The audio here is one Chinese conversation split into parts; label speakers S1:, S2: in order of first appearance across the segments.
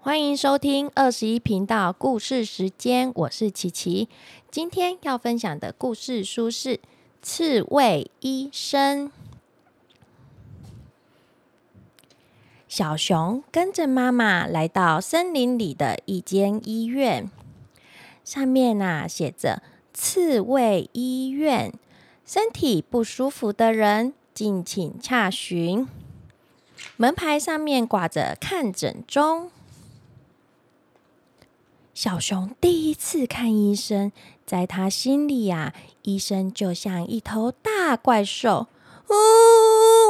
S1: 欢迎收听二十一频道故事时间，我是琪琪。今天要分享的故事书是《刺猬医生》。小熊跟着妈妈来到森林里的一间医院，上面呐写着“刺猬医院”，身体不舒服的人敬请洽询。门牌上面挂着“看诊中”。小熊第一次看医生，在他心里呀，医生就像一头大怪兽。哦，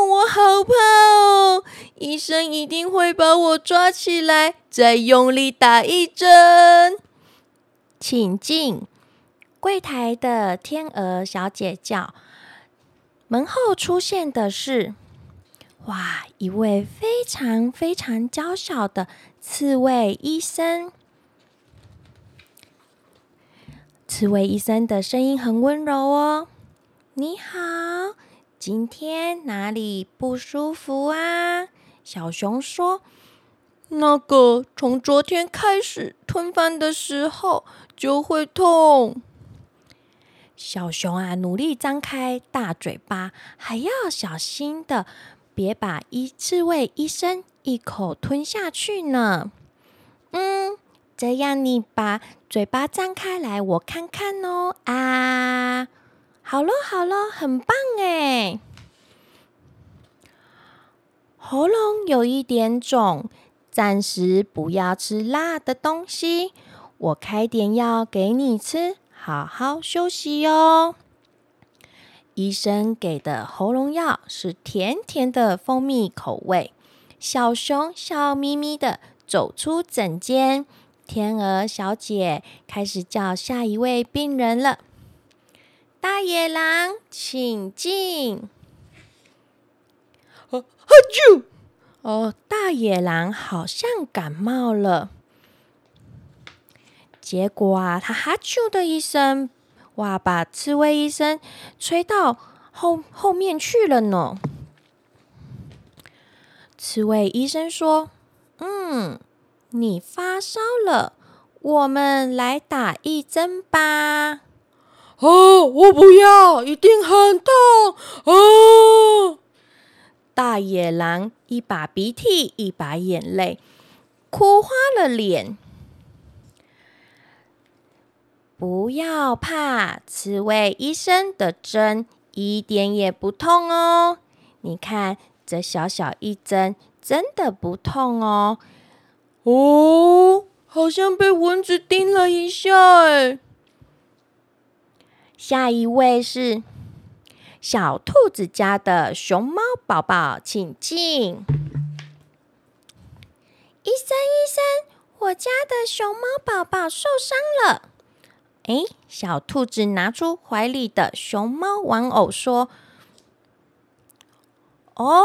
S1: 我好怕哦！医生一定会把我抓起来，再用力打一针。请进。柜台的天鹅小姐叫。门后出现的是，哇，一位非常非常娇小的刺猬医生。刺猬医生的声音很温柔哦。你好，今天哪里不舒服啊？小熊说：“
S2: 那个从昨天开始吞饭的时候就会痛。”
S1: 小熊啊，努力张开大嘴巴，还要小心的，别把一刺猬医生一口吞下去呢。嗯。这样，你把嘴巴张开来，我看看哦。啊，好了好了，很棒哎。喉咙有一点肿，暂时不要吃辣的东西。我开点药给你吃，好好休息哟。医生给的喉咙药是甜甜的蜂蜜口味。小熊笑眯眯的走出诊间。天鹅小姐开始叫下一位病人了。大野狼，请进。
S2: 啊哈啾！
S1: 哦，大野狼好像感冒了。结果啊，他哈啾的一声，哇，把刺猬医生吹到后后面去了呢。刺猬医生说：“嗯。”你发烧了，我们来打一针吧。
S2: 哦，我不要，一定很痛。哦，
S1: 大野狼一把鼻涕一把眼泪，哭花了脸。不要怕，刺猬医生的针一点也不痛哦。你看，这小小一针真的不痛哦。
S2: 哦，好像被蚊子叮了一下哎。
S1: 下一位是小兔子家的熊猫宝宝，请进。医生，医生，我家的熊猫宝宝受伤了。哎，小兔子拿出怀里的熊猫玩偶说：“哦，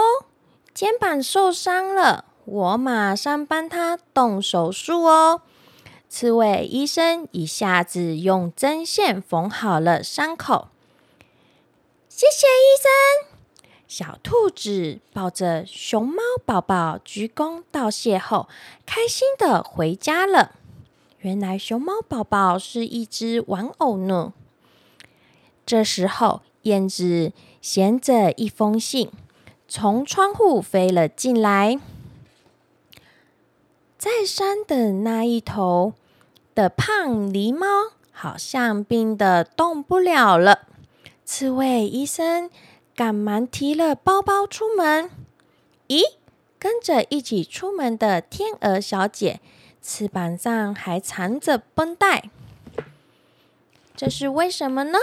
S1: 肩膀受伤了。”我马上帮他动手术哦！刺猬医生一下子用针线缝好了伤口。谢谢医生。小兔子抱着熊猫宝宝鞠躬道谢后，开心的回家了。原来熊猫宝宝是一只玩偶呢。这时候，燕子衔着一封信从窗户飞了进来。在山的那一头的胖狸猫好像病得动不了了。刺猬医生赶忙提了包包出门。咦，跟着一起出门的天鹅小姐翅膀上还缠着绷带，这是为什么呢？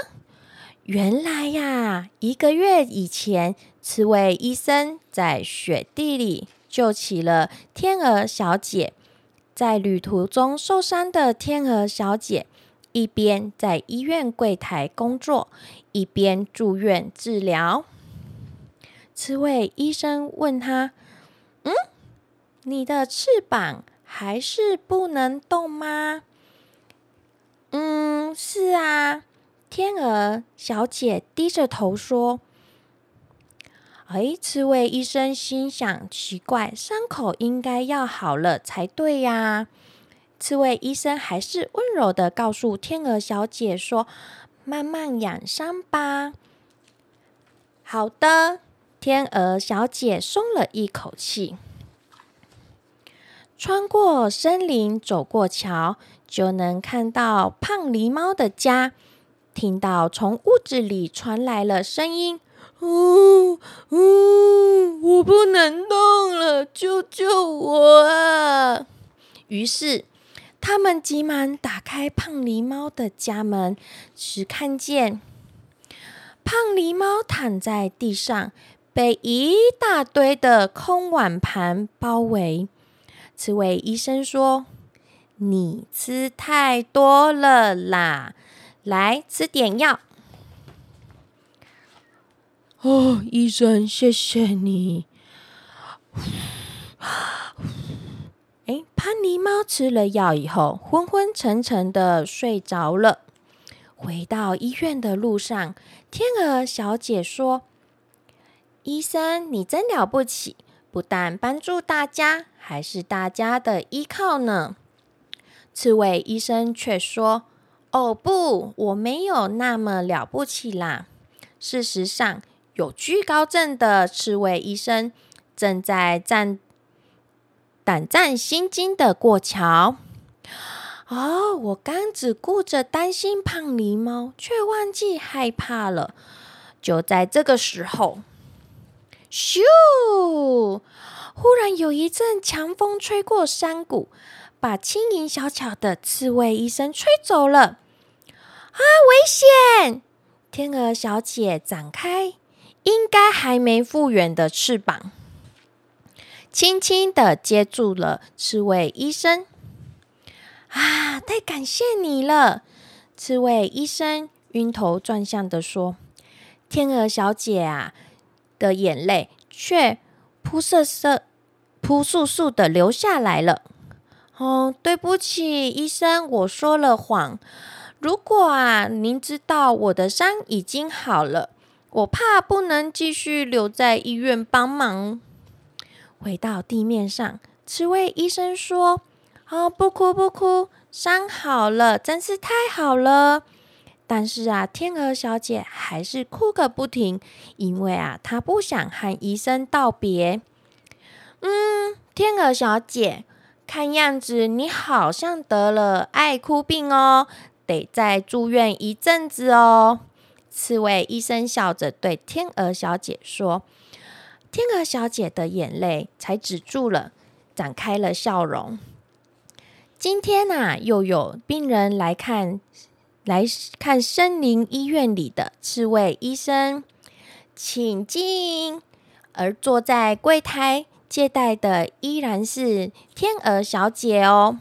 S1: 原来呀，一个月以前，刺猬医生在雪地里。救起了天鹅小姐，在旅途中受伤的天鹅小姐，一边在医院柜台工作，一边住院治疗。刺猬医生问他：“嗯，你的翅膀还是不能动吗？”“嗯，是啊。”天鹅小姐低着头说。哎，刺猬医生心想：奇怪，伤口应该要好了才对呀。刺猬医生还是温柔的告诉天鹅小姐说：“慢慢养伤吧。”好的，天鹅小姐松了一口气。穿过森林，走过桥，就能看到胖狸猫的家。听到从屋子里传来了声音：“呜呜，我不能动了，救救我啊！”于是。他们急忙打开胖狸猫的家门，只看见胖狸猫躺在地上，被一大堆的空碗盘包围。刺猬医生说：“你吃太多了啦，来吃点药。”
S2: 哦，医生，谢谢你。
S1: 哎，潘尼猫吃了药以后，昏昏沉沉的睡着了。回到医院的路上，天鹅小姐说：“医生，你真了不起，不但帮助大家，还是大家的依靠呢。”刺猬医生却说：“哦，不，我没有那么了不起啦。事实上，有居高症的刺猬医生正在战。”胆战心惊的过桥。哦，我刚只顾着担心胖狸猫，却忘记害怕了。就在这个时候，咻！忽然有一阵强风吹过山谷，把轻盈小巧的刺猬医生吹走了。啊，危险！天鹅小姐展开应该还没复原的翅膀。轻轻的接住了刺猬医生，啊！太感谢你了，刺猬医生晕头转向的说：“天鹅小姐啊，的眼泪却扑簌簌、扑簌簌的流下来了。哦，对不起，医生，我说了谎。如果啊，您知道我的伤已经好了，我怕不能继续留在医院帮忙。”回到地面上，刺猬医生说：“哦，不哭不哭，伤好了，真是太好了。”但是啊，天鹅小姐还是哭个不停，因为啊，她不想和医生道别。嗯，天鹅小姐，看样子你好像得了爱哭病哦，得再住院一阵子哦。刺猬医生笑着对天鹅小姐说。天鹅小姐的眼泪才止住了，展开了笑容。今天呐，又有病人来看，来看森林医院里的刺猬医生，请进。而坐在柜台接待的依然是天鹅小姐哦。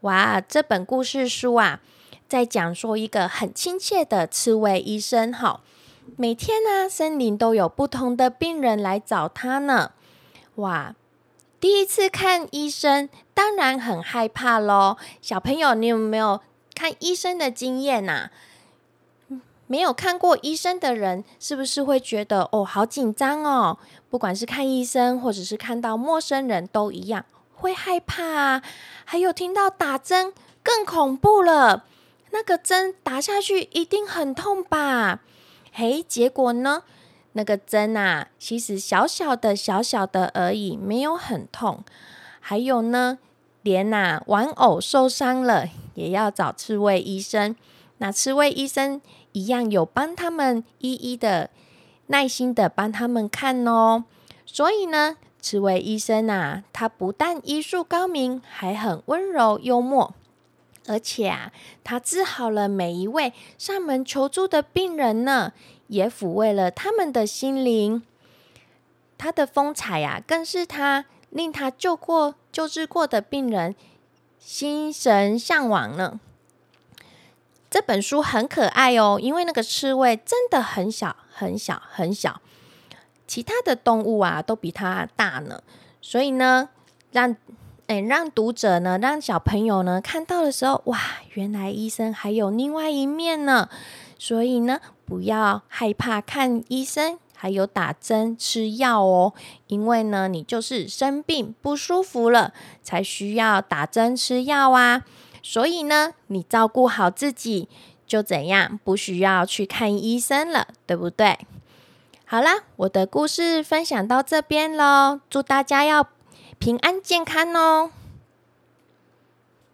S1: 哇，这本故事书啊，在讲说一个很亲切的刺猬医生，哈。每天呢，森林都有不同的病人来找他呢。哇，第一次看医生，当然很害怕喽。小朋友，你有没有看医生的经验呐？没有看过医生的人，是不是会觉得哦，好紧张哦？不管是看医生，或者是看到陌生人都一样，会害怕啊。还有听到打针更恐怖了，那个针打下去一定很痛吧？嘿，结果呢？那个针啊，其实小小的、小小的而已，没有很痛。还有呢，连呐玩偶受伤了，也要找刺猬医生。那刺猬医生一样有帮他们一一的耐心的帮他们看哦。所以呢，刺猬医生啊，他不但医术高明，还很温柔幽默，而且啊，他治好了每一位上门求助的病人呢。也抚慰了他们的心灵，他的风采呀，更是他令他救过、救治过的病人心神向往呢。这本书很可爱哦，因为那个刺猬真的很小、很小、很小，其他的动物啊都比它大呢。所以呢，让哎让读者呢，让小朋友呢看到的时候，哇，原来医生还有另外一面呢。所以呢。不要害怕看医生，还有打针吃药哦。因为呢，你就是生病不舒服了，才需要打针吃药啊。所以呢，你照顾好自己就怎样，不需要去看医生了，对不对？好啦，我的故事分享到这边喽，祝大家要平安健康哦。